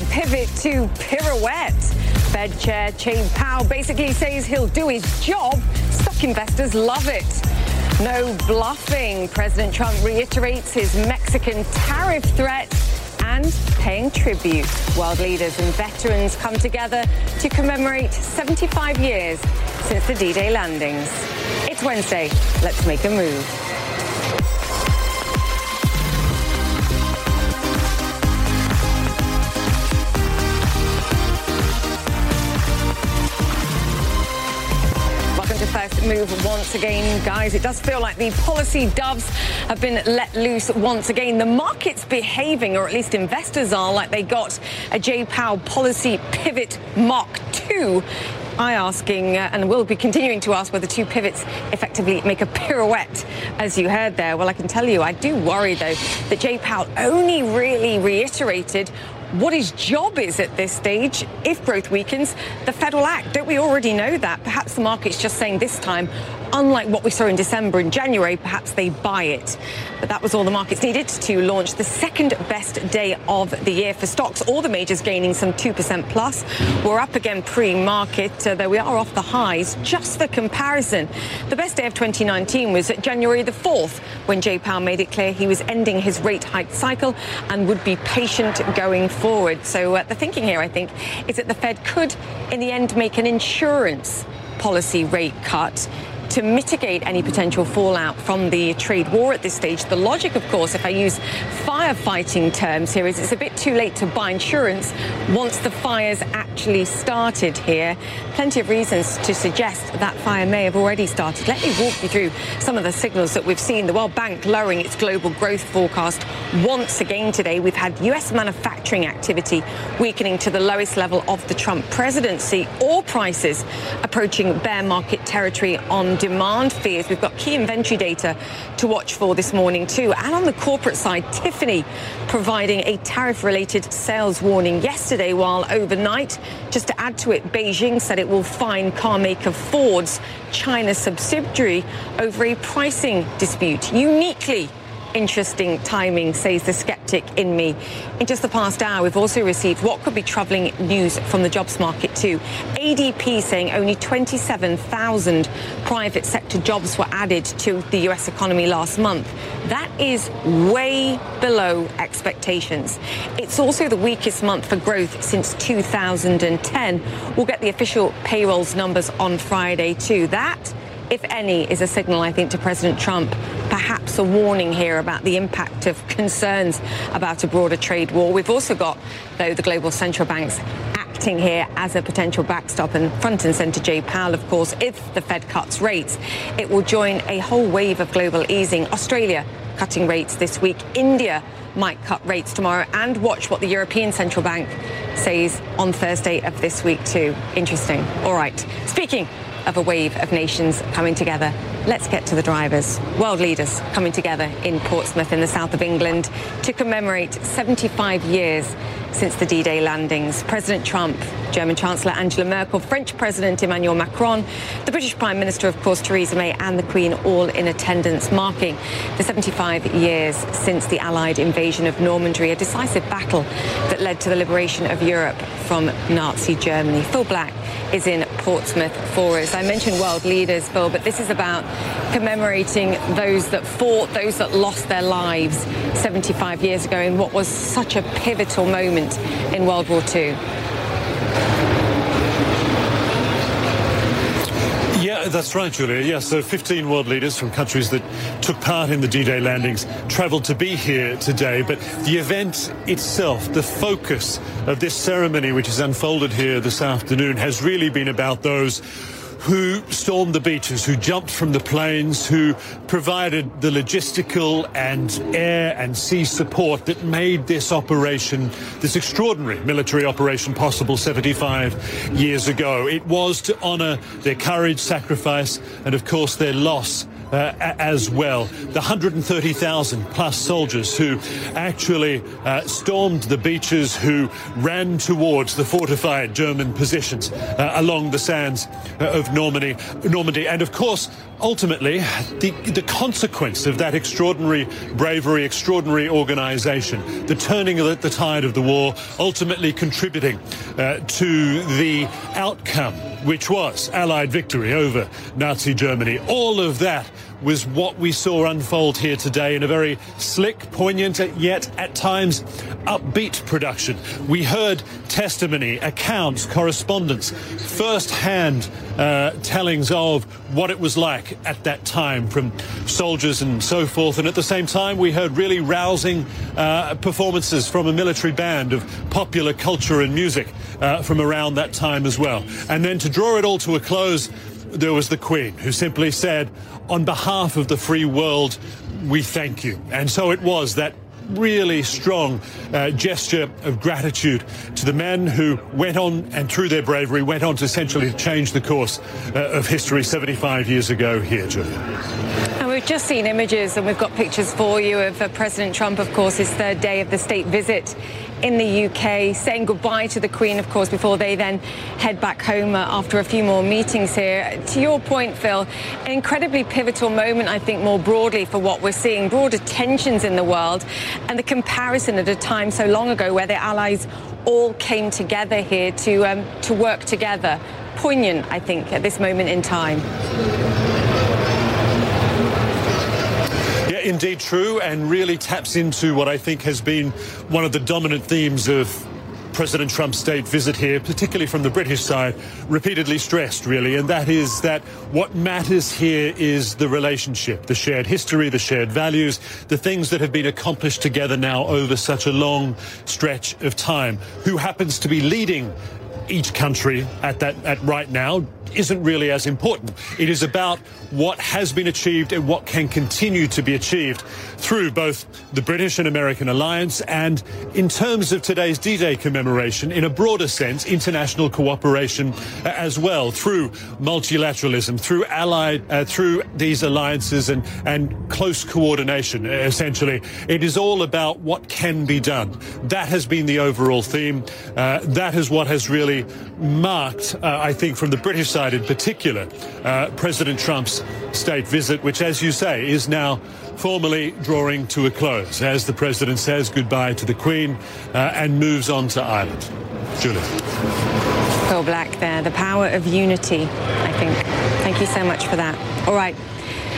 Pivot to pirouette, Fed Chair Jay Powell basically says he'll do his job. Stock investors love it. No bluffing. President Trump reiterates his Mexican tariff threat and paying tribute. World leaders and veterans come together to commemorate 75 years since the D-Day landings. It's Wednesday. Let's make a move. First move once again, guys. It does feel like the policy doves have been let loose once again. The market's behaving, or at least investors are, like they got a J. Powell policy pivot Mark II I asking, uh, and will be continuing to ask, whether two pivots effectively make a pirouette, as you heard there. Well, I can tell you, I do worry, though, that Jay Powell only really reiterated what his job is at this stage if growth weakens. The Fed will act. Don't we already know that? Perhaps the market's just saying this time, unlike what we saw in December and January, perhaps they buy it. But that was all the markets needed to launch the second best day of the year for stocks. All the majors gaining some 2% plus. We're up again pre-market, uh, though we are off the highs. Just for comparison, the best day of 2019 was January the 4th, when Jay Powell made it clear he was ending his rate hike cycle and would be patient going forward. So uh, the thinking here, I think, is that the Fed could, in the end, make an insurance policy rate cut to mitigate any potential fallout from the trade war at this stage. The logic, of course, if I use firefighting terms here, is it's a bit too late to buy insurance once the fires actually started here. Plenty of reasons to suggest that fire may have already started. Let me walk you through some of the signals that we've seen. The World Bank lowering its global growth forecast once again today. We've had U.S. manufacturing activity weakening to the lowest level of the Trump presidency. Oil prices approaching bear market territory on demand fears. We've got key inventory data to watch for this morning, too. And on the corporate side, Tiffany providing a tariff related sales warning yesterday, while overnight, just to add to it, Beijing said it will fine car maker Ford's China subsidiary over a pricing dispute. Uniquely interesting timing, says the skeptic in me. In just the past hour, we've also received what could be troubling news from the jobs market too. ADP saying only 27,000 private sector jobs were added to the US economy last month. That is way below expectations. It's also the weakest month for growth since 2010. We'll get the official payrolls numbers on Friday too. That if any, is a signal, I think, to President Trump, perhaps a warning here about the impact of concerns about a broader trade war. We've also got, though, the global central banks acting here as a potential backstop and front and center Jay Powell, of course, if the Fed cuts rates, it will join a whole wave of global easing. Australia cutting rates this week. India might cut rates tomorrow and watch what the European Central Bank says on Thursday of this week too. Interesting. All right. Speaking of a wave of nations coming together. Let's get to the drivers. World leaders coming together in Portsmouth in the south of England to commemorate 75 years since the D-Day landings. President Trump, German Chancellor Angela Merkel, French President Emmanuel Macron, the British Prime Minister, of course, Theresa May, and the Queen all in attendance, marking the 75 years since the Allied invasion of Normandy, a decisive battle that led to the liberation of Europe from Nazi Germany. Phil Black is in Portsmouth for us. I mentioned world leaders, Phil, but this is about commemorating those that fought, those that lost their lives 75 years ago in what was such a pivotal moment in World War II. Uh, that's right, Julia. Yes, yeah, so 15 world leaders from countries that took part in the D-Day landings traveled to be here today. But the event itself, the focus of this ceremony, which has unfolded here this afternoon, has really been about those who stormed the beaches, who jumped from the planes, who provided the logistical and air and sea support that made this operation, this extraordinary military operation possible 75 years ago. It was to honor their courage, sacrifice, and of course their loss uh, as well. The 130,000 plus soldiers who actually uh, stormed the beaches, who ran towards the fortified German positions uh, along the sands uh, of Normandy, Normandy. And of course, ultimately, the, the consequence of that extraordinary bravery, extraordinary organization, the turning of the, the tide of the war, ultimately contributing uh, to the outcome, which was Allied victory over Nazi Germany. All of that was what we saw unfold here today in a very slick, poignant, yet at times upbeat production. We heard testimony, accounts, correspondence, first-hand uh, tellings of what it was like at that time from soldiers and so forth. And at the same time, we heard really rousing uh, performances from a military band of popular culture and music uh, from around that time as well. And then to draw it all to a close, there was the Queen, who simply said, on behalf of the free world, we thank you. And so it was that really strong uh, gesture of gratitude to the men who went on and through their bravery went on to essentially change the course uh, of history 75 years ago here, Julia. And we've just seen images and we've got pictures for you of uh, President Trump, of course, his third day of the state visit in the UK, saying goodbye to the Queen, of course, before they then head back home uh, after a few more meetings here. To your point, Phil, an incredibly pivotal moment, I think, more broadly for what we're seeing, broader tensions in the world, and the comparison at a time so long ago where the Allies all came together here to, um, to work together. Poignant, I think, at this moment in time. Indeed true and really taps into what I think has been one of the dominant themes of President Trump's state visit here, particularly from the British side, repeatedly stressed, really, and that is that what matters here is the relationship, the shared history, the shared values, the things that have been accomplished together now over such a long stretch of time. Who happens to be leading each country at that at right now isn't really as important. It is about what has been achieved and what can continue to be achieved through both the British and American alliance and in terms of today's D-Day commemoration in a broader sense international cooperation as well through multilateralism through allied uh, through these alliances and and close coordination essentially. It is all about what can be done. That has been the overall theme. Uh, that is what has really marked uh, I think from the British side in particular, uh, President Trump's state visit, which, as you say, is now formally drawing to a close as the president says goodbye to the Queen uh, and moves on to Ireland. Julia. Phil Black there, the power of unity, I think. Thank you so much for that. All right.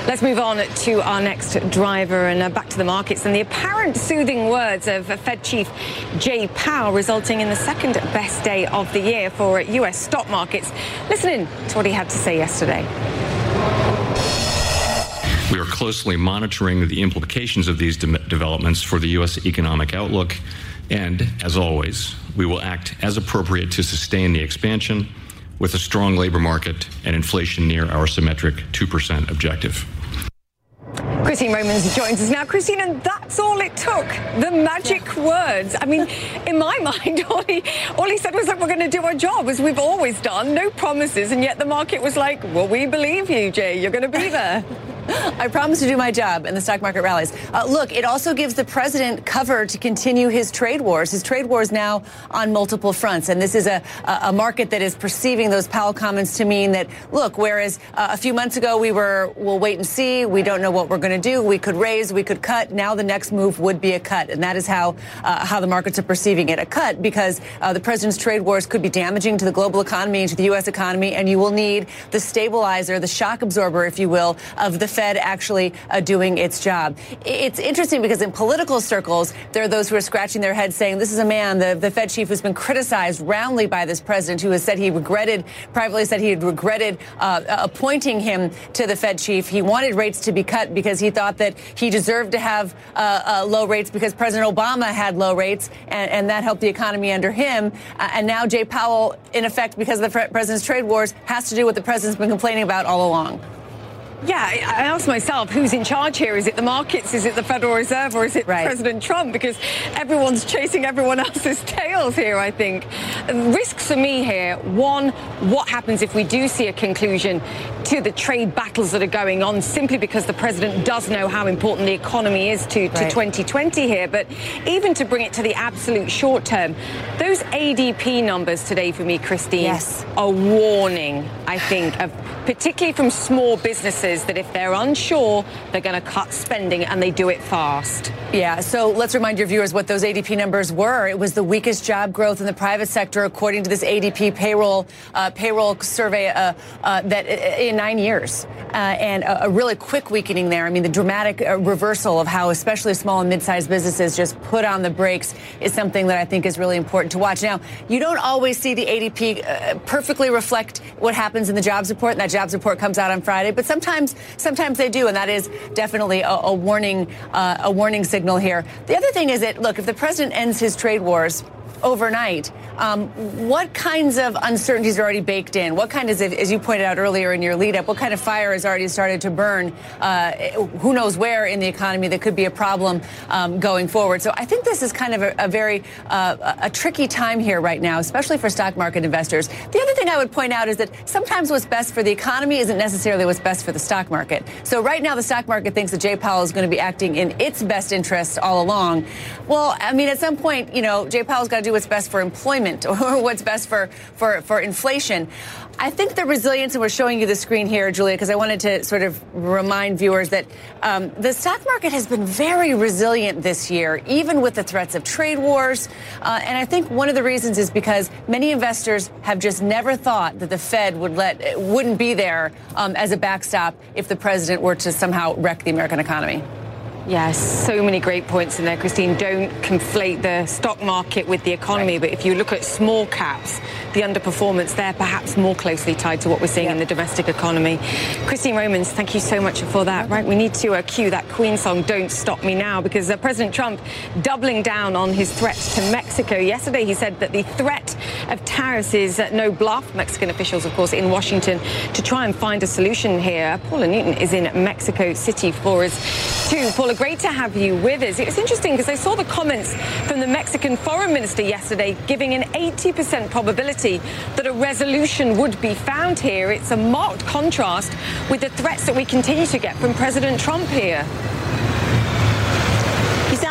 Let's move on to our next driver and uh, back to the markets and the apparent soothing words of Fed Chief Jay Powell resulting in the second best day of the year for U.S. stock markets. Listen in to what he had to say yesterday. We are closely monitoring the implications of these de- developments for the U.S. economic outlook, and as always, we will act as appropriate to sustain the expansion with a strong labor market and inflation near our symmetric 2% objective. Christine Romans joins us now. Christine, and that's all it took. The magic words. I mean, in my mind, all he, all he said was that we're going to do our job as we've always done. No promises. And yet the market was like, well, we believe you, Jay. You're going to be there. I promise to do my job, and the stock market rallies. Uh, look, it also gives the president cover to continue his trade wars. His trade wars now on multiple fronts, and this is a, a market that is perceiving those Powell comments to mean that, look, whereas uh, a few months ago we were, we'll wait and see, we don't know what we're going to do, we could raise, we could cut. Now the next move would be a cut, and that is how uh, how the markets are perceiving it, a cut, because uh, the president's trade wars could be damaging to the global economy and to the U.S. economy, and you will need the stabilizer, the shock absorber, if you will, of the Fed actually uh, doing its job. It's interesting because in political circles, there are those who are scratching their heads saying this is a man, the, the Fed chief, who's been criticized roundly by this president, who has said he regretted, privately said he had regretted uh, appointing him to the Fed chief. He wanted rates to be cut because he thought that he deserved to have uh, uh low rates because President Obama had low rates, and, and that helped the economy under him. Uh, and now Jay Powell, in effect, because of the president's trade wars, has to do what the president's been complaining about all along. Yeah, I ask myself, who's in charge here? Is it the markets? Is it the Federal Reserve? Or is it right. President Trump? Because everyone's chasing everyone else's tails here, I think. Risks for me here one, what happens if we do see a conclusion to the trade battles that are going on simply because the president does know how important the economy is to, to right. 2020 here? But even to bring it to the absolute short term, those ADP numbers today for me, Christine, yes. are warning, I think, of particularly from small businesses, that if they're unsure, they're going to cut spending and they do it fast. Yeah, so let's remind your viewers what those ADP numbers were. It was the weakest job growth in the private sector, according to this ADP payroll uh, payroll survey uh, uh, that uh, in nine years, uh, and a, a, really quick weakening there. I mean, the dramatic uh, reversal of how, especially small and mid-sized businesses, just put on the brakes is something that I think is really important to watch. Now, you don't always see the ADP perfectly reflect what happens in the jobs report, and that jobs report comes out on Friday. But sometimes, sometimes they do, and that is definitely a, a warning, uh, a warning signal here. The other thing is that look, if the president ends his trade wars overnight. Um, what kinds of uncertainties are already baked in? What kind of, as you pointed out earlier in your lead up, what kind of fire has already started to burn? Uh, who knows where in the economy that could be a problem um, going forward? So I think this is kind of a, a very uh, a tricky time here right now, especially for stock market investors. The other thing I would point out is that sometimes what's best for the economy isn't necessarily what's best for the stock market. So right now the stock market thinks that Jay Powell is going to be acting in its best interest all along. Well, I mean, at some point, you know, Jay Powell's got to do what's best for employment or what's best for, for, for inflation. I think the resilience, and we're showing you the screen here, Julia, because I wanted to sort of remind viewers that um, the stock market has been very resilient this year, even with the threats of trade wars. Uh, and I think one of the reasons is because many investors have just never thought that the Fed would let wouldn't be there um, as a backstop if the president were to somehow wreck the American economy. Yes, so many great points in there, Christine. Don't conflate the stock market with the economy, right. but if you look at small caps, the underperformance there perhaps more closely tied to what we're seeing in the domestic economy. Christine Romans, thank you so much for that. Right, we need to uh, cue that Queen song, Don't Stop Me Now, because uh, President Trump doubling down on his threat to Mexico. Yesterday, he said that the threat of tariffs is uh, no bluff. Mexican officials, of course, in Washington to try and find a solution here. Paula Newton is in Mexico City for us too. Paula, great to have you with us. It was interesting because I saw the comments from the Mexican foreign minister yesterday giving an 80% probability that a resolution would be found here. It's a marked contrast with the threats that we continue to get from President Trump here.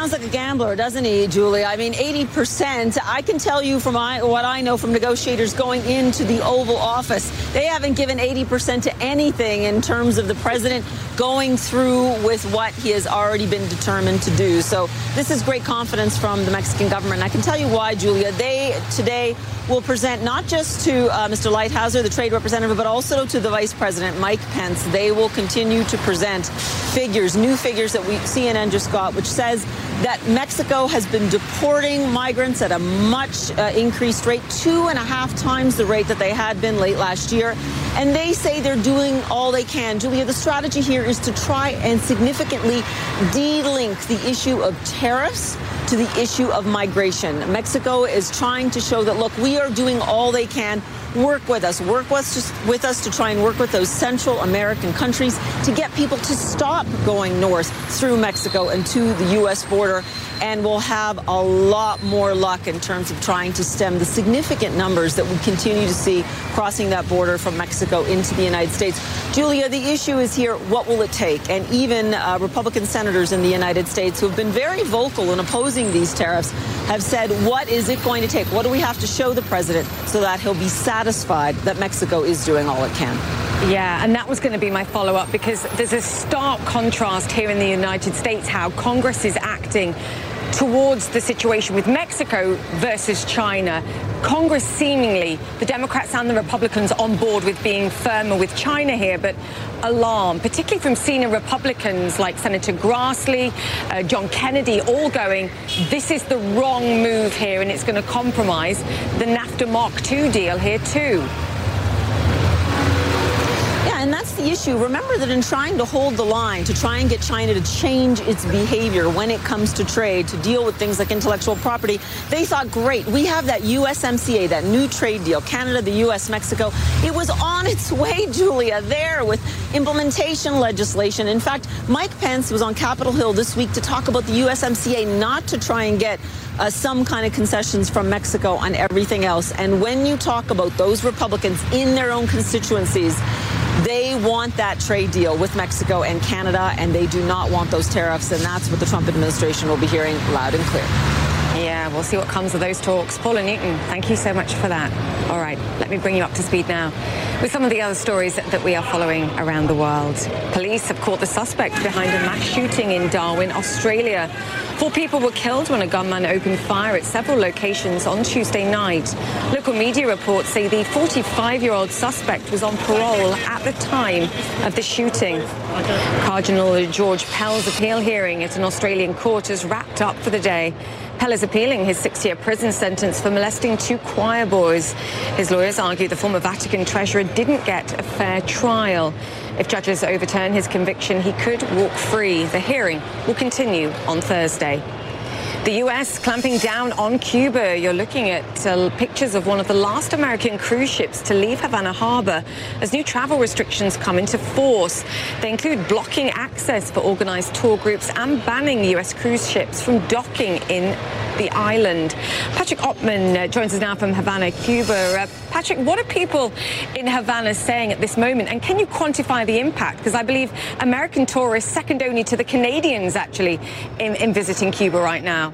Sounds like a gambler, doesn't he, Julie? I mean, 80%. I can tell you from what I know from negotiators going into the Oval Office, they haven't given 80% to anything in terms of the president going through with what he has already been determined to do. So this is great confidence from the Mexican government. And I can tell you why, Julia. They today will present not just to uh, Mr. Lighthizer, the trade representative, but also to the Vice President, Mike Pence. They will continue to present figures, new figures that we CNN just got, which says that Mexico has been deporting migrants at a much uh, increased rate, two and a half times the rate that they had been late last year. And they say they're doing all they can. Julia, the strategy here is to try and significantly de-link the issue of tariffs to the issue of migration. Mexico is trying to show that, look, we are doing all they can work with us, work with us, with us to try and work with those Central American countries to get people to stop going north through Mexico and to the U.S. border and we'll have a lot more luck in terms of trying to stem the significant numbers that we continue to see crossing that border from Mexico into the United States. Julia, the issue is here, what will it take? And even uh, Republican senators in the United States who have been very vocal in opposing these tariffs have said, what is it going to take? What do we have to show the president so that he'll be satisfied that Mexico is doing all it can? Yeah, and that was going to be my follow up because there's a stark contrast here in the United States how Congress is acting towards the situation with Mexico versus China. Congress seemingly, the Democrats and the Republicans on board with being firmer with China here, but alarm, particularly from senior Republicans like Senator Grassley, uh, John Kennedy, all going, this is the wrong move here and it's going to compromise the NAFTA Mark II deal here too the issue. Remember that in trying to hold the line, to try and get China to change its behavior when it comes to trade, to deal with things like intellectual property, they thought, great, we have that USMCA, that new trade deal, Canada, the US, Mexico. It was on its way, Julia, there with implementation legislation. In fact, Mike Pence was on Capitol Hill this week to talk about the USMCA, not to try and get uh, some kind of concessions from Mexico on everything else. And when you talk about those Republicans in their own constituencies, they want that trade deal with Mexico and Canada, and they do not want those tariffs. And that's what the Trump administration will be hearing loud and clear. Yeah, we'll see what comes of those talks. Paula Newton, thank you so much for that. All right, let me bring you up to speed now with some of the other stories that we are following around the world. Police have caught the suspect behind a mass shooting in Darwin, Australia. Four people were killed when a gunman opened fire at several locations on Tuesday night. Local media reports say the 45-year-old suspect was on parole at the time of the shooting. Cardinal George Pell's appeal hearing at an Australian court has wrapped up for the day. Pell is appealing his six-year prison sentence for molesting two choir boys. His lawyers argue the former Vatican treasurer didn't get a fair trial. If judges overturn his conviction, he could walk free. The hearing will continue on Thursday. The U.S. clamping down on Cuba. You're looking at uh, pictures of one of the last American cruise ships to leave Havana Harbor as new travel restrictions come into force. They include blocking access for organized tour groups and banning U.S. cruise ships from docking in the island. Patrick Oppmann uh, joins us now from Havana, Cuba. Uh, Patrick, what are people in Havana saying at this moment? And can you quantify the impact? Because I believe American tourists, second only to the Canadians, actually, in, in visiting Cuba right now.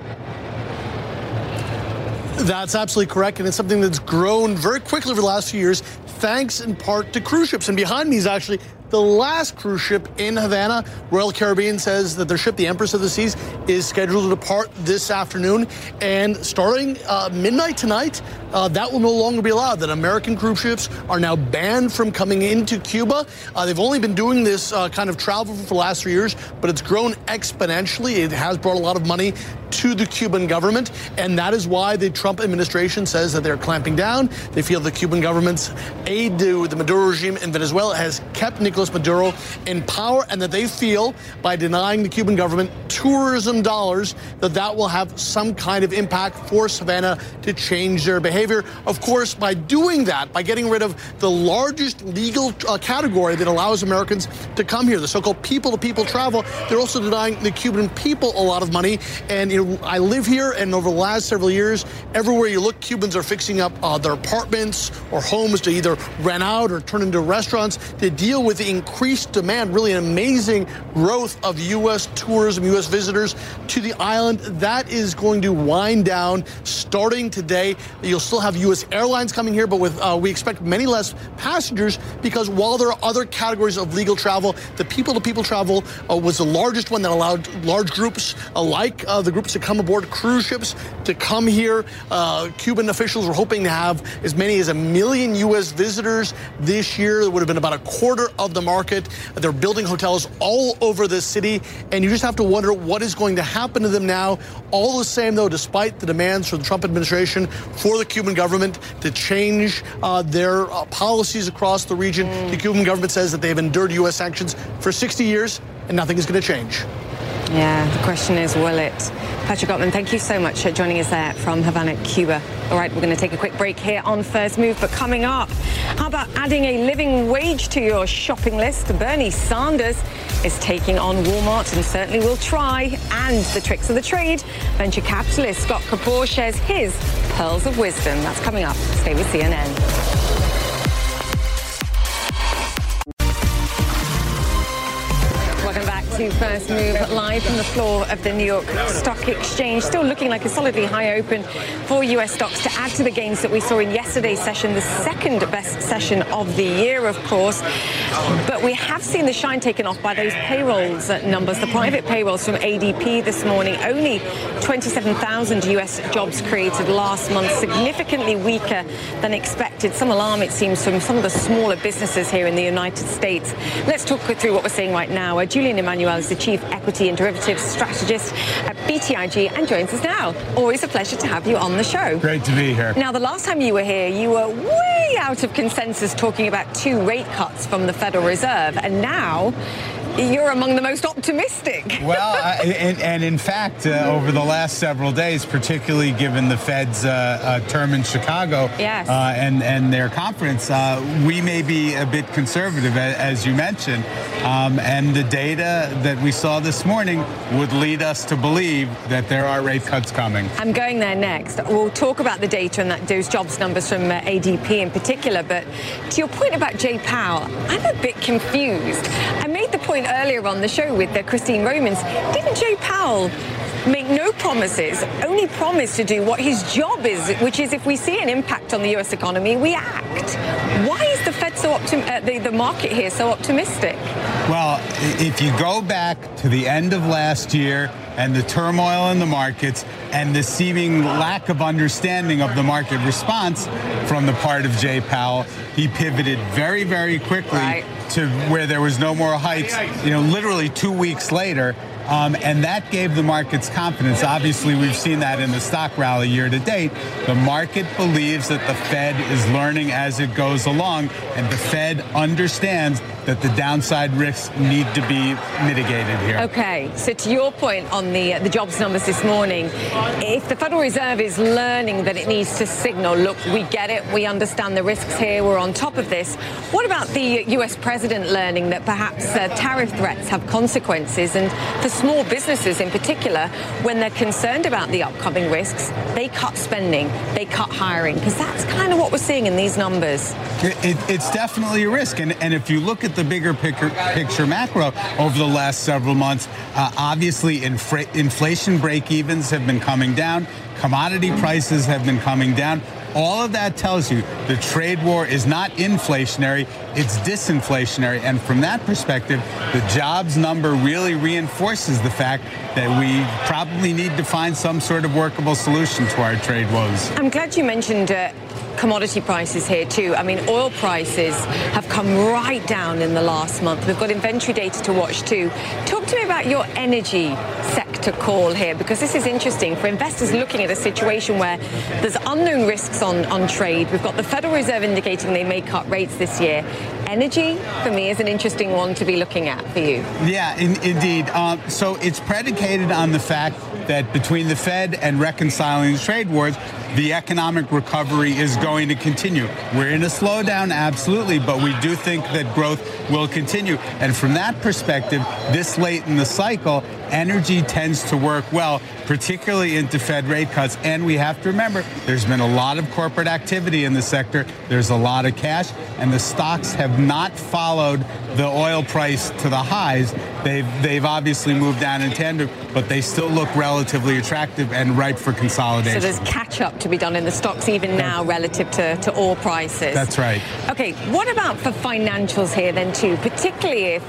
That's absolutely correct. And it's something that's grown very quickly over the last few years, thanks in part to cruise ships. And behind me is actually the last cruise ship in Havana. Royal Caribbean says that their ship, the Empress of the Seas, is scheduled to depart this afternoon. And starting uh, midnight tonight, uh, that will no longer be allowed. That American cruise ships are now banned from coming into Cuba. Uh, they've only been doing this uh, kind of travel for the last three years, but it's grown exponentially. It has brought a lot of money to the Cuban government, and that is why the Trump administration says that they're clamping down. They feel the Cuban government's aid to the Maduro regime in Venezuela has kept Nicolas Maduro in power, and that they feel by denying the Cuban government tourism dollars that that will have some kind of impact for Havana to change their behavior. Of course, by doing that, by getting rid of the largest legal uh, category that allows Americans to come here, the so-called people-to-people travel, they're also denying the Cuban people a lot of money. And you know, I live here, and over the last several years, everywhere you look, Cubans are fixing up uh, their apartments or homes to either rent out or turn into restaurants to deal with the increased demand, really an amazing growth of U.S. tourism, U.S. visitors to the island. That is going to wind down starting today. You'll still have U.S. airlines coming here, but with uh, we expect many less passengers because while there are other categories of legal travel, the people-to-people travel uh, was the largest one that allowed large groups, uh, like uh, the groups that come aboard cruise ships, to come here. Uh, Cuban officials were hoping to have as many as a million U.S. visitors this year. It would have been about a quarter of the market. They're building hotels all over the city, and you just have to wonder what is going to happen to them now. All the same, though, despite the demands from the Trump administration for the Cuban government to change uh, their uh, policies across the region. Mm. The Cuban government says that they've endured U.S. sanctions for 60 years and nothing is going to change. Yeah, the question is, will it? Patrick Oppmann, thank you so much for joining us there from Havana, Cuba. All right, we're going to take a quick break here on First Move, but coming up, how about adding a living wage to your shopping list? Bernie Sanders is taking on Walmart and certainly will try. And the tricks of the trade, venture capitalist Scott Kupor shares his pearls of wisdom. That's coming up. Stay with CNN. To First Move live from the floor of the New York Stock Exchange. Still looking like a solidly high open for US stocks to add to the gains that we saw in yesterday's session, the second best session of the year, of course. But we have seen the shine taken off by those payrolls numbers, the private payrolls from ADP this morning. Only 27,000 US jobs created last month, significantly weaker than expected. Some alarm, it seems, from some of the smaller businesses here in the United States. Let's talk through what we're seeing right now. Uh, Julian Emanuel is the Chief Equity and Derivatives Strategist at BTIG and joins us now. Always a pleasure to have you on the show. Great to be here. Now, the last time you were here, you were way out of consensus talking about two rate cuts from the Federal Reserve. And now you're among the most optimistic. well, uh, and, and, in fact, uh, over the last several days, particularly given the Fed's uh, uh term in Chicago yes. Uh, and, and their conference, uh, we may be a bit conservative, as you mentioned. Um, and the data that we saw this morning would lead us to believe that there are rate cuts coming. I'm going there next. We'll talk about the data and that, those jobs numbers from ADP in particular. But to your point about Jay Powell, I'm a bit confused. I made the point earlier on the show with uh, Christine Romans, didn't Jay Powell make no promises, only promise to do what his job is, which is if we see an impact on the U.S. economy, we act. Why is the Fed so optim- uh, the, the market here so optimistic? Well, if you go back to the end of last year and the turmoil in the markets and the seeming lack of understanding of the market response from the part of Jay Powell, he pivoted very, very quickly right. To where there was no more hikes. You know, literally two weeks later, um, and that gave the markets confidence. Obviously, we've seen that in the stock rally year to date. The market believes that the Fed is learning as it goes along, and the Fed understands that the downside risks need to be mitigated here. Okay, so to your point on the uh, the jobs numbers this morning, if the Federal Reserve is learning that it needs to signal, look, we get it, we understand the risks here, we're on top of this. What about the U.S. president learning that perhaps uh, tariff threats have consequences, and for small businesses in particular, when they're concerned about the upcoming risks, they cut spending, they cut hiring, because that's kind of what we're seeing in these numbers. It, it, it's definitely a risk, and, and if you look at the bigger picture, picture macro over the last several months, uh, obviously inflation break evens have been coming down, commodity prices have been coming down. All of that tells you the trade war is not inflationary, it's disinflationary. And from that perspective, the jobs number really reinforces the fact that we probably need to find some sort of workable solution to our trade woes. I'm glad you mentioned uh, commodity prices here too. I mean, oil prices have come right down in the last month. We've got inventory data to watch too. Talk to me about your energy sector call here, because this is interesting for investors looking at a situation where there's unknown risks on, on trade. We've got the Federal Reserve indicating they may cut rates this year. Energy, for me, is an interesting one to be looking at for you. Yeah, in, indeed. Um, so it's predicated on the fact that between the Fed and reconciling the trade wars, the economic recovery is going to continue. We're in a slowdown, absolutely, but we do think that growth will continue. And from that perspective, this late in the cycle, energy tends to work well, particularly into Fed rate cuts. And we have to remember there's been a lot of corporate activity in the sector. There's a lot of cash, and the stocks have not followed the oil price to the highs. They've they've obviously moved down in tandem, but they still look relatively attractive and ripe for consolidation. So there's catch up to be done in the stocks even now relative to, to oil prices. That's right. Okay, what about for financials here then too, particularly if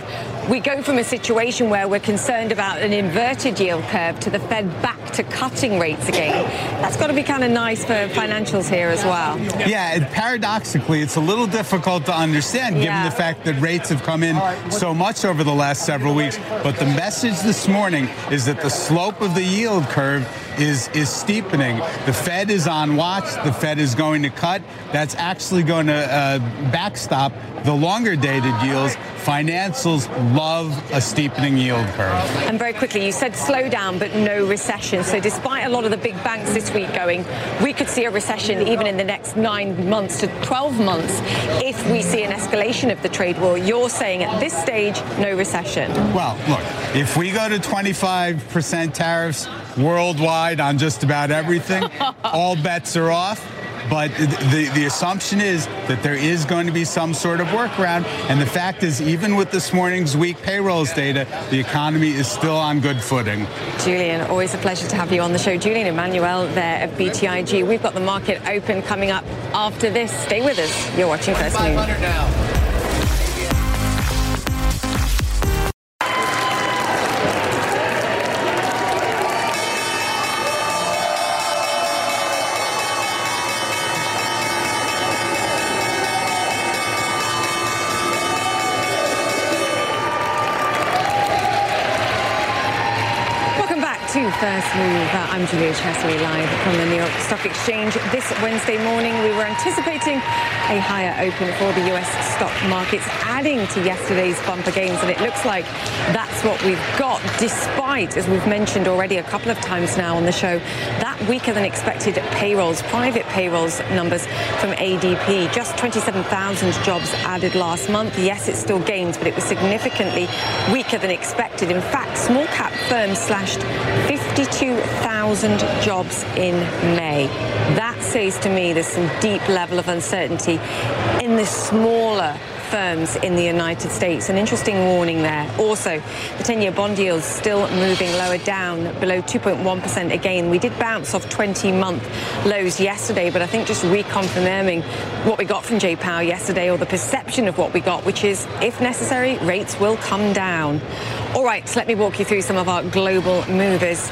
we go from a situation where we're concerned about an inverted yield curve to the Fed back to cutting rates again. That's got to be kind of nice for financials here as well. Yeah, paradoxically, it's a little difficult to understand given Yeah. the fact that rates have come in so much over the last several weeks. But the message this morning is that the slope of the yield curve is is steepening. The Fed is on watch. The Fed is going to cut. That's actually going to uh, backstop the longer dated yields. Financials love a steepening yield curve. And very quickly, you said slowdown but no recession. So despite a lot of the big banks this week going, we could see a recession even in the next nine months to 12 months if we see an escalation of the trade war. You're saying at this stage, no recession. Well, look, if we go to 25% tariffs worldwide on just about everything, all bets are off. But the, the assumption is that there is going to be some sort of workaround. And the fact is, even with this morning's weak payrolls data, the economy is still on good footing. Julian, always a pleasure to have you on the show. Julian Emanuel there at BTIG. We've got the market open coming up after this. Stay with us. You're watching First Move. to First Move. Uh, I'm Julia Chatterley live from the New York Stock Exchange. This Wednesday morning, we were anticipating a higher open for the U.S. stock markets, adding to yesterday's bumper gains, and it looks like that's what we've got, despite, as we've mentioned already a couple of times now on the show, that weaker than expected payrolls, private payrolls numbers from ADP. Just 27,000 jobs added last month. Yes, it's still gains, but it was significantly weaker than expected. In fact, small cap firms slashed 52,000 jobs in May. That says to me there's some deep level of uncertainty in the smaller firms in the United States. An interesting warning there. Also, the 10-year bond yields still moving lower down below 2.1% again. We did bounce off 20-month lows yesterday, but I think just reconfirming what we got from Jay Powell yesterday or the perception of what we got, which is if necessary, rates will come down. All right, so let me walk you through some of our global movers.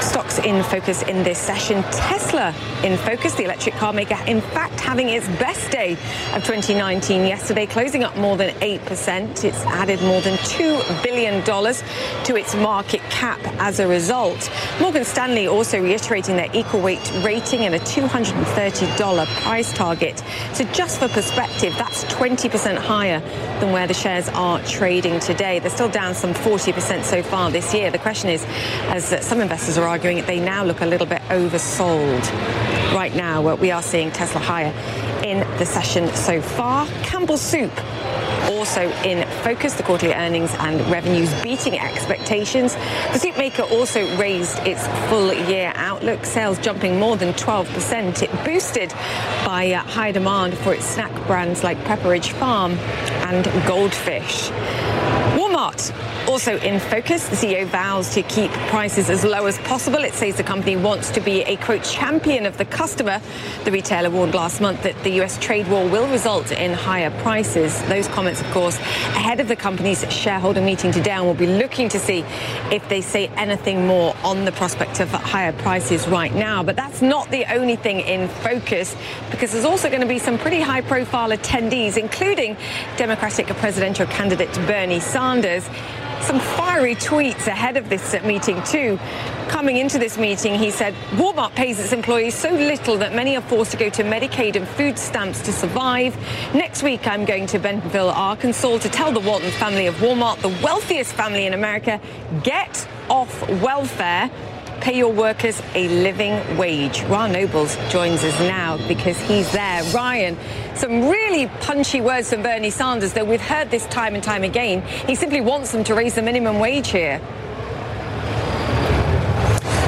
Stocks in focus in this session. Tesla in focus, the electric car maker, in fact, having its best day of 2019 yesterday, closing up more than 8%. It's added more than $2 billion to its market cap as a result. Morgan Stanley also reiterating their equal weight rating and a $230 price target. So just for perspective, that's 20% higher than where the shares are trading today. They're still down some 40% so far this year. The question is, as some investors are arguing, they now look a little bit oversold. Right now, we are seeing Tesla higher in the session so far. Campbell Soup also in focus, the quarterly earnings and revenues beating expectations. The soup maker also raised its full year outlook, sales jumping more than 12%. It boosted by uh, high demand for its snack brands like Pepperidge Farm and Goldfish. Walmart also in focus, the CEO vows to keep prices as low as possible. It says the company wants to be a, quote, champion of the customer. The retailer warned last month that the U.S. trade war will result in higher prices. Those comments, of course, ahead of the company's shareholder meeting today, and we'll be looking to see if they say anything more on the prospect of higher prices right now. But that's not the only thing in focus, because there's also going to be some pretty high profile attendees, including Democratic presidential candidate Bernie Sanders some fiery tweets ahead of this meeting too. Coming into this meeting, he said Walmart pays its employees so little that many are forced to go to Medicaid and food stamps to survive. Next week, I'm going to Bentonville, Arkansas to tell the Walton family of Walmart, the wealthiest family in America, get off welfare pay your workers a living wage. Ryan Nobles joins us now because he's there. Ryan, some really punchy words from Bernie Sanders, though we've heard this time and time again. He simply wants them to raise the minimum wage here.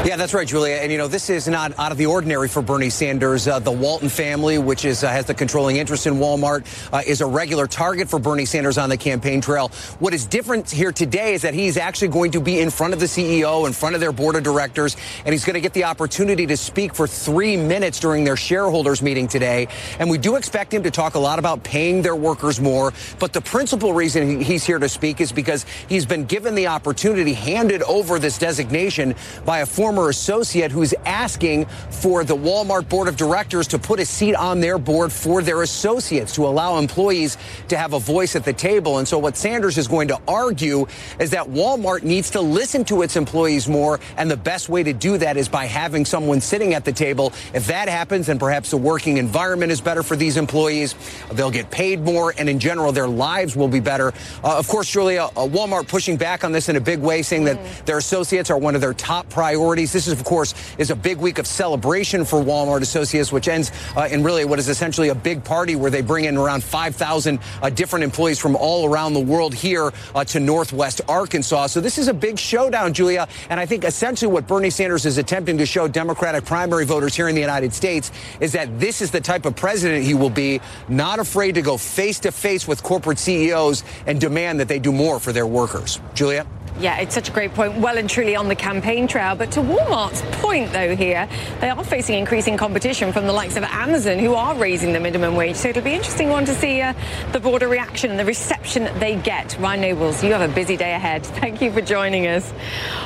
Yeah, that's right, Julia. And, you know, this is not out of the ordinary for Bernie Sanders. Uh, the Walton family, which is uh, has the controlling interest in Walmart, uh, is a regular target for Bernie Sanders on the campaign trail. What is different here today is that he's actually going to be in front of the CEO, in front of their board of directors, and he's going to get the opportunity to speak for three minutes during their shareholders meeting today. And we do expect him to talk a lot about paying their workers more. But the principal reason he's here to speak is because he's been given the opportunity, handed over this designation by a former former associate who's asking for the Walmart board of directors to put a seat on their board for their associates to allow employees to have a voice at the table. And so what Sanders is going to argue is that Walmart needs to listen to its employees more. And the best way to do that is by having someone sitting at the table. If that happens, then perhaps the working environment is better for these employees. They'll get paid more. And in general, their lives will be better. Uh, of course, Julia, uh, Walmart pushing back on this in a big way, saying that mm. their associates are one of their top priorities celebrities. This is, of course, is a big week of celebration for Walmart Associates, which ends uh, in really what is essentially a big party where they bring in around 5,000 uh, different employees from all around the world here uh, to Northwest Arkansas. So this is a big showdown, Julia. And I think essentially what Bernie Sanders is attempting to show Democratic primary voters here in the United States is that this is the type of president he will be, not afraid to go face to face with corporate CEOs and demand that they do more for their workers. Julia? Yeah, it's such a great point. Well and truly on the campaign trail. But to Walmart's point, though, here, they are facing increasing competition from the likes of Amazon, who are raising the minimum wage. So it'll be interesting one to see uh, the broader reaction and the reception they get. Ryan Nobles, you have a busy day ahead. Thank you for joining us.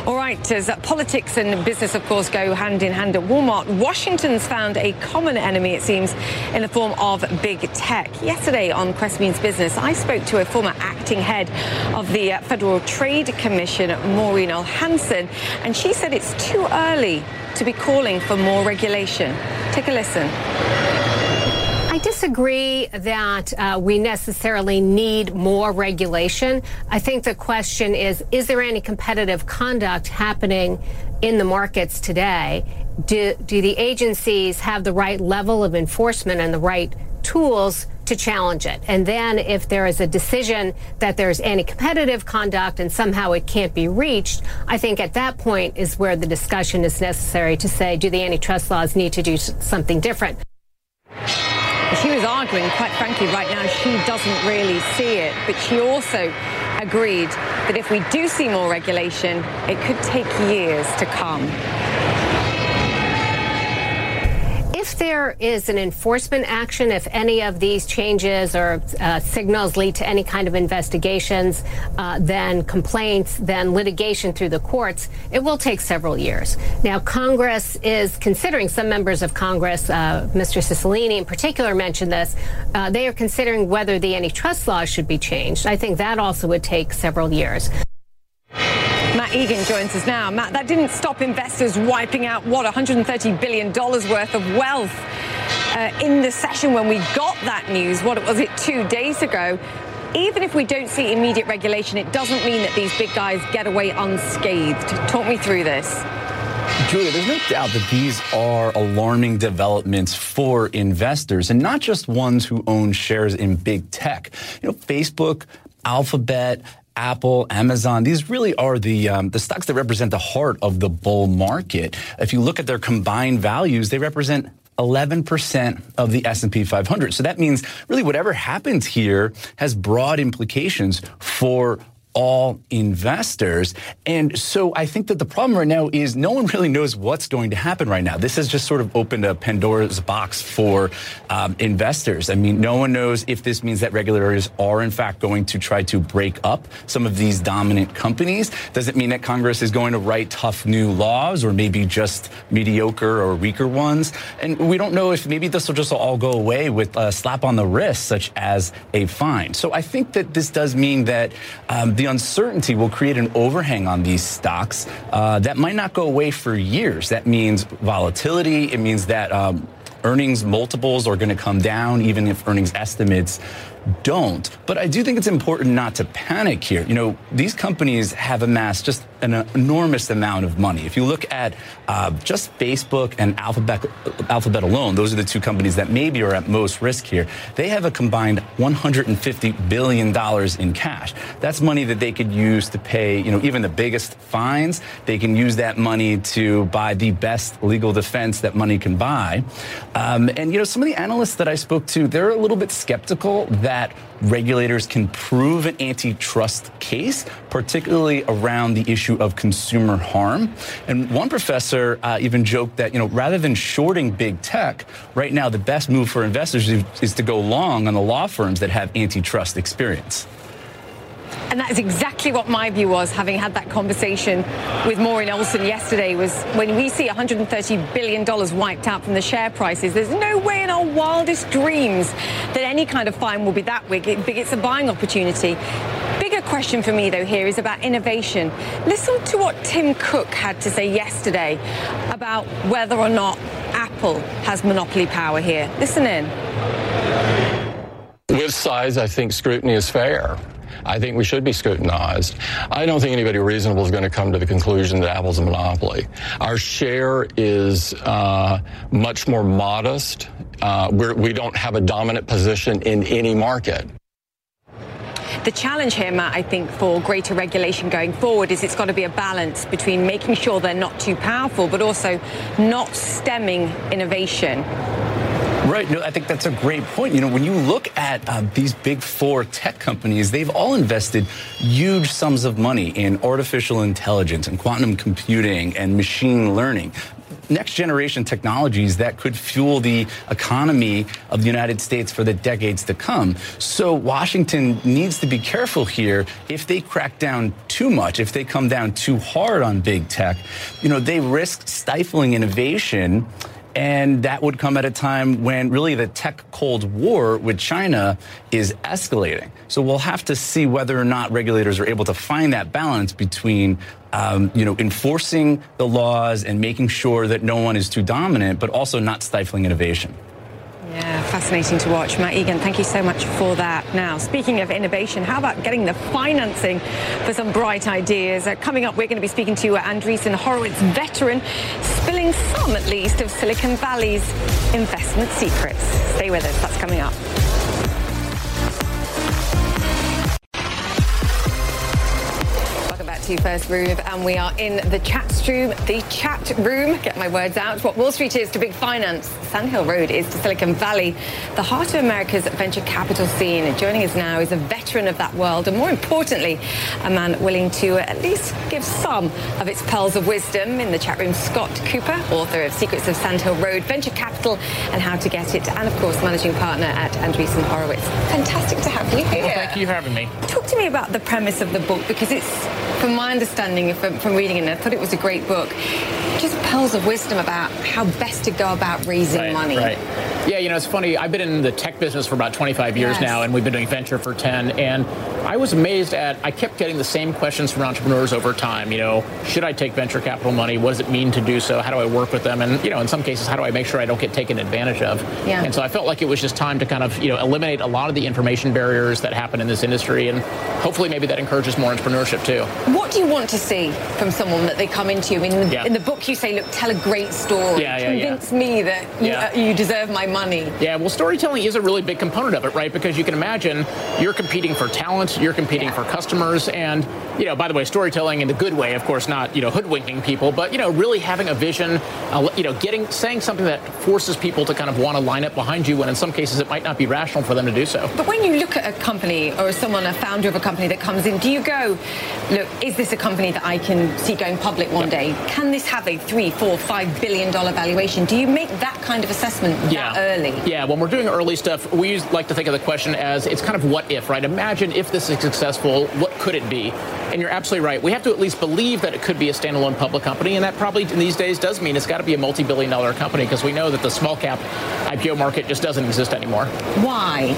All right, as politics and business, of course, go hand in hand at Walmart, Washington's found a common enemy, it seems, in the form of big tech. Yesterday on Quest Means Business, I spoke to a former acting head of the uh, Federal Trade Commission. Maureen Ohlhausen, and she said it's too early to be calling for more regulation. Take a listen. I disagree that uh, we necessarily need more regulation. I think the question is is there any competitive conduct happening in the markets today? Do, do the agencies have the right level of enforcement and the right tools to challenge it. And then if there is a decision that there's anti competitive conduct and somehow it can't be reached, I think at that point is where the discussion is necessary to say, do the antitrust laws need to do something different? She was arguing, quite frankly, right now she doesn't really see it, but she also agreed that if we do see more regulation, it could take years to come. If there is an enforcement action, if any of these changes or uh, signals lead to any kind of investigations, uh, then complaints, then litigation through the courts, it will take several years. Now, Congress is considering, some members of Congress, uh, Mr. Cicilline in particular mentioned this, uh, they are considering whether the antitrust laws should be changed. I think that also would take several years. Egan joins us now. Matt, that didn't stop investors wiping out, what, $130 billion worth of wealth uh, in the session when we got that news. What was it, two days ago? Even if we don't see immediate regulation, it doesn't mean that these big guys get away unscathed. Talk me through this. Julia, there's no doubt that these are alarming developments for investors and not just ones who own shares in big tech. You know, Facebook, Alphabet, Apple, Amazon, these really are the um, the stocks that represent the heart of the bull market. If you look at their combined values, they represent 11% of the S&P 500. So that means really whatever happens here has broad implications for all investors. And so I think that the problem right now is no one really knows what's going to happen right now. This has just sort of opened a Pandora's box for um, investors. I mean, no one knows if this means that regulators are in fact going to try to break up some of these dominant companies. Does it mean that Congress is going to write tough new laws or maybe just mediocre or weaker ones? And we don't know if maybe this will just all go away with a slap on the wrist, such as a fine. So I think that this does mean that um, the uncertainty will create an overhang on these stocks uh, that might not go away for years. That means volatility. It means that um, earnings multiples are going to come down, even if earnings estimates don't. But I do think it's important not to panic here. You know, these companies have amassed just an enormous amount of money. If you look at uh, just Facebook and Alphabet, Alphabet alone, those are the two companies that maybe are at most risk here. They have a combined $150 billion in cash. That's money that they could use to pay, you know, even the biggest fines. They can use that money to buy the best legal defense that money can buy. Um, and, you know, some of the analysts that I spoke to, they're a little bit skeptical that regulators can prove an antitrust case, particularly around the issue of consumer harm. And one professor uh, even joked that, you know, rather than shorting big tech, right now the best move for investors is, is to go long on the law firms that have antitrust experience. And that is exactly what my view was, having had that conversation with Maureen Ohlhausen yesterday, was when we see $130 billion wiped out from the share prices, there's no way in our wildest dreams that any kind of fine will be that big. It's a buying opportunity. Bigger question for me, though, here is about innovation. Listen to what Tim Cook had to say yesterday about whether or not Apple has monopoly power here. Listen in. With size, I think scrutiny is fair. I think we should be scrutinized. I don't think anybody reasonable is going to come to the conclusion that Apple's a monopoly. Our share is uh, much more modest. Uh, we don't have a dominant position in any market. The challenge here, Matt, I think, for greater regulation going forward is it's got to be a balance between making sure they're not too powerful, but also not stemming innovation. Right. No, I think that's a great point. You know, when you look at uh, these big four tech companies, they've all invested huge sums of money in artificial intelligence and quantum computing and machine learning next generation technologies that could fuel the economy of the United States for the decades to come. So Washington needs to be careful here. If they crack down too much, if they come down too hard on big tech, you know, they risk stifling innovation and that would come at a time when really the tech Cold War with China is escalating. So we'll have to see whether or not regulators are able to find that balance between, um, you know, enforcing the laws and making sure that no one is too dominant, but also not stifling innovation. Yeah, fascinating to watch. Matt Egan, thank you so much for that. Now, speaking of innovation, how about getting the financing for some bright ideas? Uh, coming up, we're going to be speaking to Andreessen Horowitz, veteran, spilling some at least of Silicon Valley's investment secrets. Stay with us, that's coming up. First Move, and we are in the chat room. The chat room, get my words out. What Wall Street is to big finance, Sand Hill Road is to Silicon Valley, the heart of America's venture capital scene. Joining us now is a veteran of that world, and more importantly, a man willing to at least give some of its pearls of wisdom. In the chat room, Scott Kupor, author of Secrets of Sand Hill Road, Venture Capital, and How to Get It, and of course, managing partner at Andreessen Horowitz. Fantastic to have you here. Well, thank you for having me. Talk to me about the premise of the book because it's from my understanding from, from reading it, I thought it was a great book. Just pearls of wisdom about how best to go about raising right, money. Right. Yeah, you know, it's funny. I've been in the tech business for about 25 years Yes. now, and we've been doing venture for 10. And I was amazed at, I kept getting the same questions from entrepreneurs over time. You know, should I take venture capital money? What does it mean to do so? How do I work with them? And, you know, in some cases, how do I make sure I don't get taken advantage of? Yeah. And so I felt like it was just time to kind of, you know, eliminate a lot of the information barriers that happen in this industry. And hopefully maybe that encourages more entrepreneurship too. What do you want to see from someone that they come into? You? In the, Yeah. in the book you say, look, tell a great story. Yeah. Convince me that you, Yeah. uh, you deserve my money. Yeah, well, storytelling is a really big component of it, right? Because you can imagine you're competing for talent, you're competing for customers, and you know, by the way, storytelling in the good way, of course, not you know hoodwinking people, but you know, really having a vision, uh, you know, getting saying something that forces people to kind of want to line up behind you when in some cases it might not be rational for them to do so. But when you look at a company or someone, a founder of a company that comes in, do you go, look, is this a company that I can see going public one day? Can this have a three, four, five billion dollar valuation? Do you make that kind of assessment that early? Yeah, when we're doing early stuff, we like to think of the question as it's kind of what if, right? Imagine if this is successful, what could it be? And you're absolutely right. We have to at least believe that it could be a standalone public company, and that probably in these days does mean it's got to be a multi-billion dollar company because we know that the small cap IPO market just doesn't exist anymore. Why?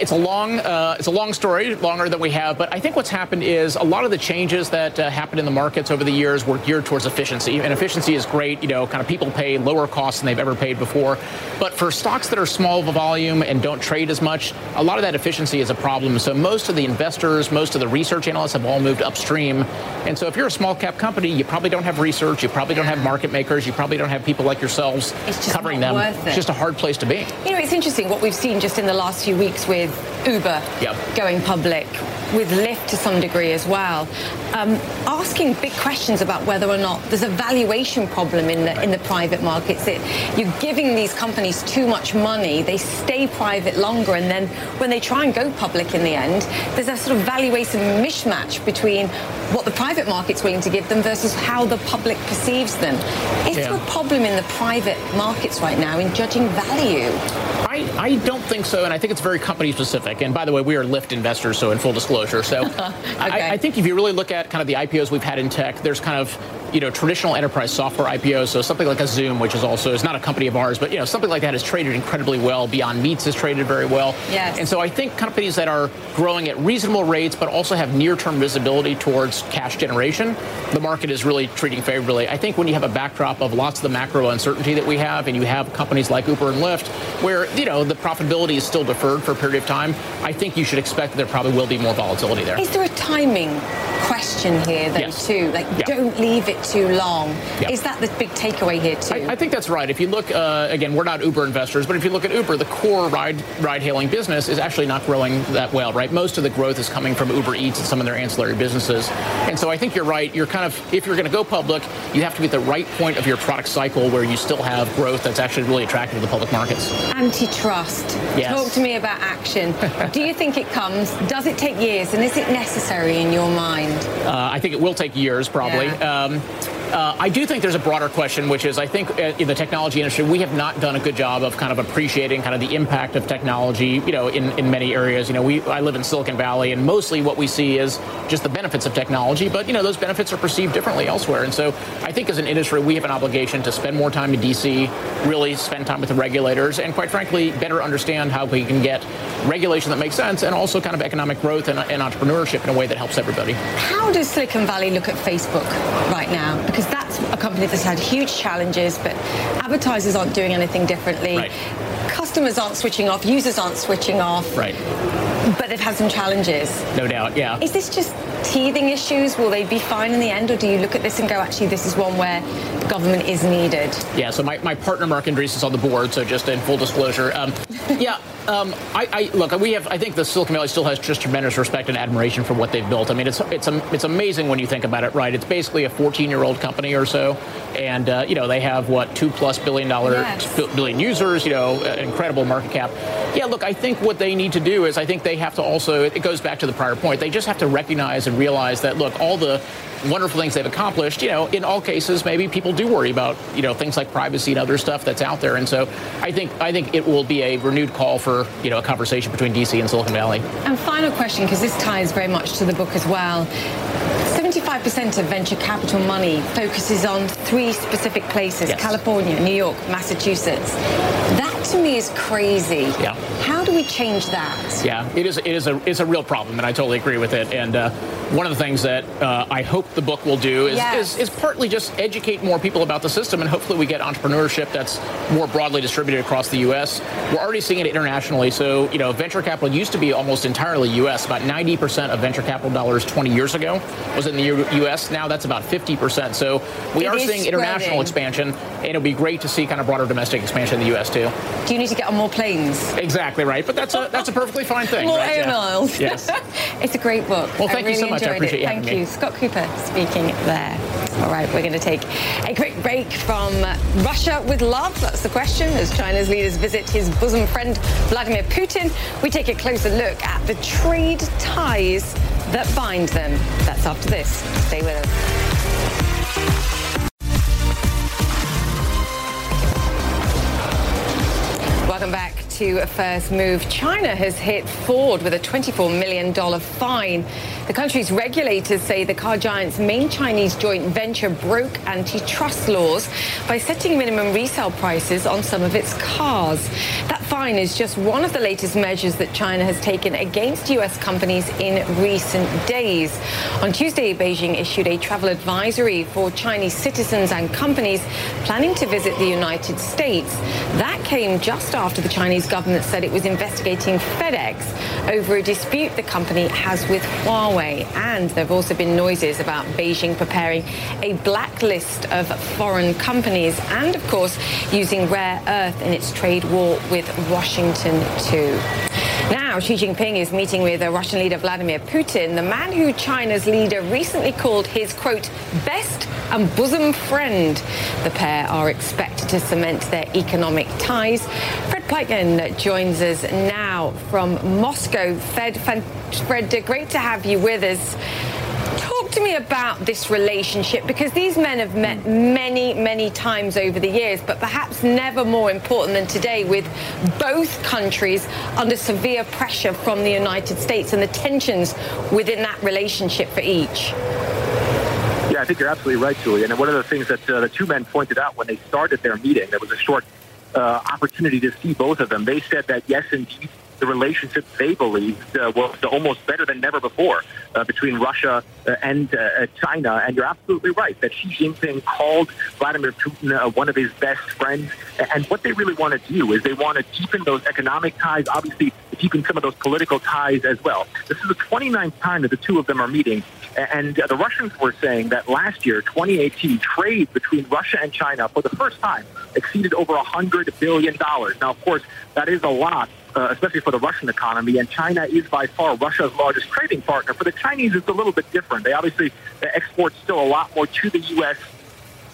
It's a long, uh, it's a long story, longer than we have. But I think what's happened is a lot of the changes that uh, happened in the markets over the years were geared towards efficiency, and efficiency is great. You know, kind of people pay lower costs than they've ever paid before. But for stocks that are small volume and don't trade as much, a lot of that efficiency is a problem. So most of the investors, most of the research analysts have all moved upstream. And so if you're a small cap company, you probably don't have research, you probably don't have market makers, you probably don't have people like yourselves covering them. worth it. It's just a hard place to be. You know, it's interesting what we've seen just in the last few weeks with Uber Yep. going public, with Lyft to some degree as well, um, asking big questions about whether or not there's a valuation problem in the in the private markets. That you're giving these companies too much money, they stay private longer, and then when they try and go public in the end, there's a sort of valuation mismatch between what the private market's willing to give them versus how the public perceives them. Is there a problem in the private markets right now in judging value? I, I don't think so, and I think it's very company specific. And by the way, we are Lyft investors, so in full disclosure. So I, I think if you really look at kind of the IPOs we've had in tech, there's kind of you know, traditional enterprise software IPOs. So something like a Zoom, which is also is not a company of ours, but you know, something like that has traded incredibly well. Beyond Meats has traded very well. Yes. And so I think companies that are growing at reasonable rates, but also have near-term visibility towards cash generation, the market is really treating favorably. I think when you have a backdrop of lots of the macro uncertainty that we have, and you have companies like Uber and Lyft, where you know the profitability is still deferred for a period of time, I think you should expect that there probably will be more volatility there. Is there a timing question here, though, Yes. too? Like, Yeah. don't leave it too long. Yeah. Is that the big takeaway here, too? I, I think that's right. If you look, uh, again, we're not Uber investors, but if you look at Uber, the core ride ride hailing business is actually not growing that well, right? Most of the growth is coming from Uber Eats and some of their ancillary businesses. And so I think you're right. You're kind of, if you're going to go public, you have to be at the right point of your product cycle where you still have growth that's actually really attractive to the public markets. Antitrust. Yes. Talk to me about action. Do you think it comes? Does it take years? And is it necessary in your mind? Uh, I think it will take years, probably. Um, uh, I do think there's a broader question, which is I think uh, in the technology industry, we have not done a good job of kind of appreciating kind of the impact of technology, you know, in, in many areas. You know, we I live in Silicon Valley, and mostly what we see is just the benefits of technology, but, you know, those benefits are perceived differently elsewhere. And so I think as an industry, we have an obligation to spend more time in D.C., really spend time with the regulators, and quite frankly, better understand how we can get regulation that makes sense and also kind of economic growth and, and entrepreneurship in a way that helps everybody. How does Silicon Valley look at Facebook right now? Because that's a company that's had huge challenges, but advertisers aren't doing anything differently. Right. Customers aren't switching off, users aren't switching off, Right. But they've had some challenges. No doubt, yeah. Is this just teething issues? Will they be fine in the end, or do you look at this and go, actually, this is one where government is needed? Yeah, so my, my partner Marc Andreessen is on the board, so just in full disclosure. Um, yeah, um, I, I look, we have I think the Silicon Valley still has just tremendous respect and admiration for what they've built. I mean, it's it's it's amazing when you think about it, right? It's basically a 14-year-old company or so, and uh, you know they have what two plus billion dollar Yes. billion users, you know, uh, incredible market cap. Yeah, look, I think what they need to do is I think they have to also it goes back to the prior point. They just have to recognize and realize that look, all the wonderful things they've accomplished, you know, in all cases maybe people do worry about, you know, things like privacy and other stuff that's out there. And so I think I think it will be a renewed call for, you know, a conversation between DC and Silicon Valley. And final question, because this ties very much to the book as well. 75% of venture capital money focuses on three specific places Yes. California, New York, Massachusetts. To me is crazy. Yeah. How do we change that? Yeah, it is. It is a it's a real problem, and I totally agree with it. And uh, one of the things that uh, I hope the book will do is, Yes. is is partly just educate more people about the system, and hopefully we get entrepreneurship that's more broadly distributed across the U.S. We're already seeing it internationally. So you know, venture capital used to be almost entirely U.S. About 90 percent of venture capital dollars 20 years ago was in the U.S. Now that's about 50 percent. So we It are seeing international spreading. expansion, and it'll be great to see kind of broader domestic expansion in the U.S. too. Do you need to get on more planes? Exactly right, but that's a that's a perfectly fine thing. More right? air Yeah. miles. Yes. it's a great book. Well, thank I you really so much. I appreciate it. you Thank you. me. Scott Kupor speaking there. All right, we're going to take a quick break from Russia with love. That's the question. As China's leaders visit his bosom friend Vladimir Putin, we take a closer look at the trade ties that bind them. That's after this. Stay with us. To First Move. China has hit Ford with a $24 million fine. The country's regulators say the car giant's main Chinese joint venture broke antitrust laws by setting minimum resale prices on some of its cars. That fine is just one of the latest measures that China has taken against U.S. companies in recent days. On Tuesday, Beijing issued a travel advisory for Chinese citizens and companies planning to visit the United States. That came just after the Chinese government said it was investigating FedEx over a dispute the company has with Huawei. And there have also been noises about Beijing preparing a blacklist of foreign companies and, of course, using rare earth in its trade war with Washington, too. Now, Xi Jinping is meeting with Russian leader Vladimir Putin, the man who China's leader recently called his, quote, best and bosom friend. The pair are expected to cement their economic ties. Fred Pleitgen joins us now from Moscow. Fan- Fred, great to have you with us. Talk to me about this relationship because these men have met many, many times over the years, but perhaps never more important than today with both countries under severe pressure from the United States and the tensions within that relationship for each. Yeah, I think you're absolutely right, Julian. And one of the things that uh, the two men pointed out when they started their meeting, there was a short uh, opportunity to see both of them. They said that yes, indeed, the relationship they believed uh, was almost better than never before uh, between Russia uh, and uh, China. And you're absolutely right that Xi Jinping called Vladimir Putin uh, one of his best friends. And what they really want to do is they want to deepen those economic ties, obviously deepen some of those political ties as well. This is the 29th time that the two of them are meeting. And uh, the Russians were saying that last year, 2018, trade between Russia and China for the first time exceeded over $100 billion. Now, of course, that is a lot uh, especially for the Russian economy. And China is by far Russia's largest trading partner. For the Chinese, it's a little bit different. They obviously export still a lot more to the U.S.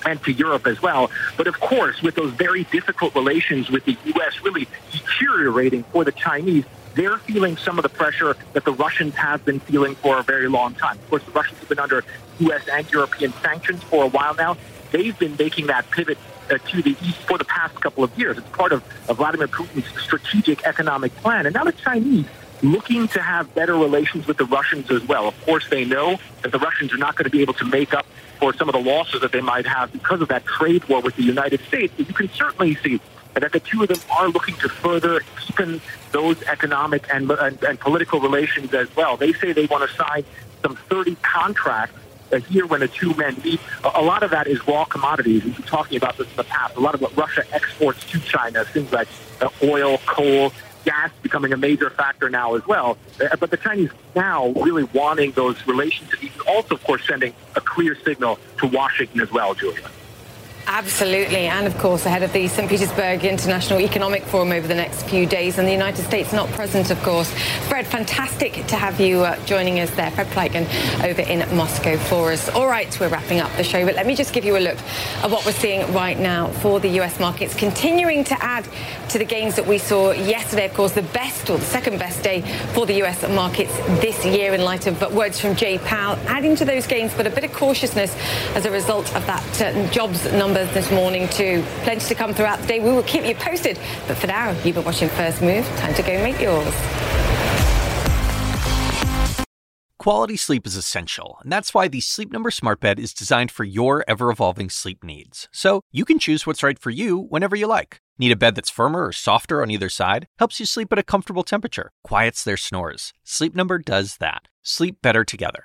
and to Europe as well. But of course, with those very difficult relations with the U.S. really deteriorating for the Chinese, they're feeling some of the pressure that the Russians have been feeling for a very long time. Of course, the Russians have been under U.S. and European sanctions for a while now. They've been making that pivot uh, to the east for the past couple of years. It's part of, of Vladimir Putin's strategic economic plan. And now the Chinese looking to have better relations with the Russians as well. Of course, they know that the Russians are not going to be able to make up for some of the losses that they might have because of that trade war with the United States. But you can certainly see that the two of them are looking to further deepen those economic and, and, and political relations as well. They say they want to sign some 30 contracts here when the two men meet. A, lot of that is raw commodities. We've been talking about this in the past. A lot of what Russia exports to China, things like oil, coal, gas becoming a major factor now as well. Uh, but the Chinese now really wanting those relations to also, of course, sending a clear signal to Washington as well, Julia. Absolutely. And of course, ahead of the St. Petersburg International Economic Forum over the next few days, and the United States not present, of course. Fred, fantastic to have you uh, joining us there. Fred Pleitgen over in Moscow for us. All right, we're wrapping up the show, but let me just give you a look at what we're seeing right now for the US markets, continuing to add to the gains that we saw yesterday. Of course, the best or the second best day for the US markets this year in light of words from Jay Powell, adding to those gains, but a bit of cautiousness as a result of that uh, jobs number numbers this morning too. Plenty to come throughout the day. We will keep you posted. But for now, you've been watching First Move. Time to go make yours. Quality sleep is essential, and that's why the Sleep Number Smart Bed is designed for your ever evolving sleep needs. So you can choose what's right for you whenever you like. Need a bed that's firmer or softer on either side? Helps you sleep at a comfortable temperature, quiets their snores. Sleep Number does that. Sleep better together.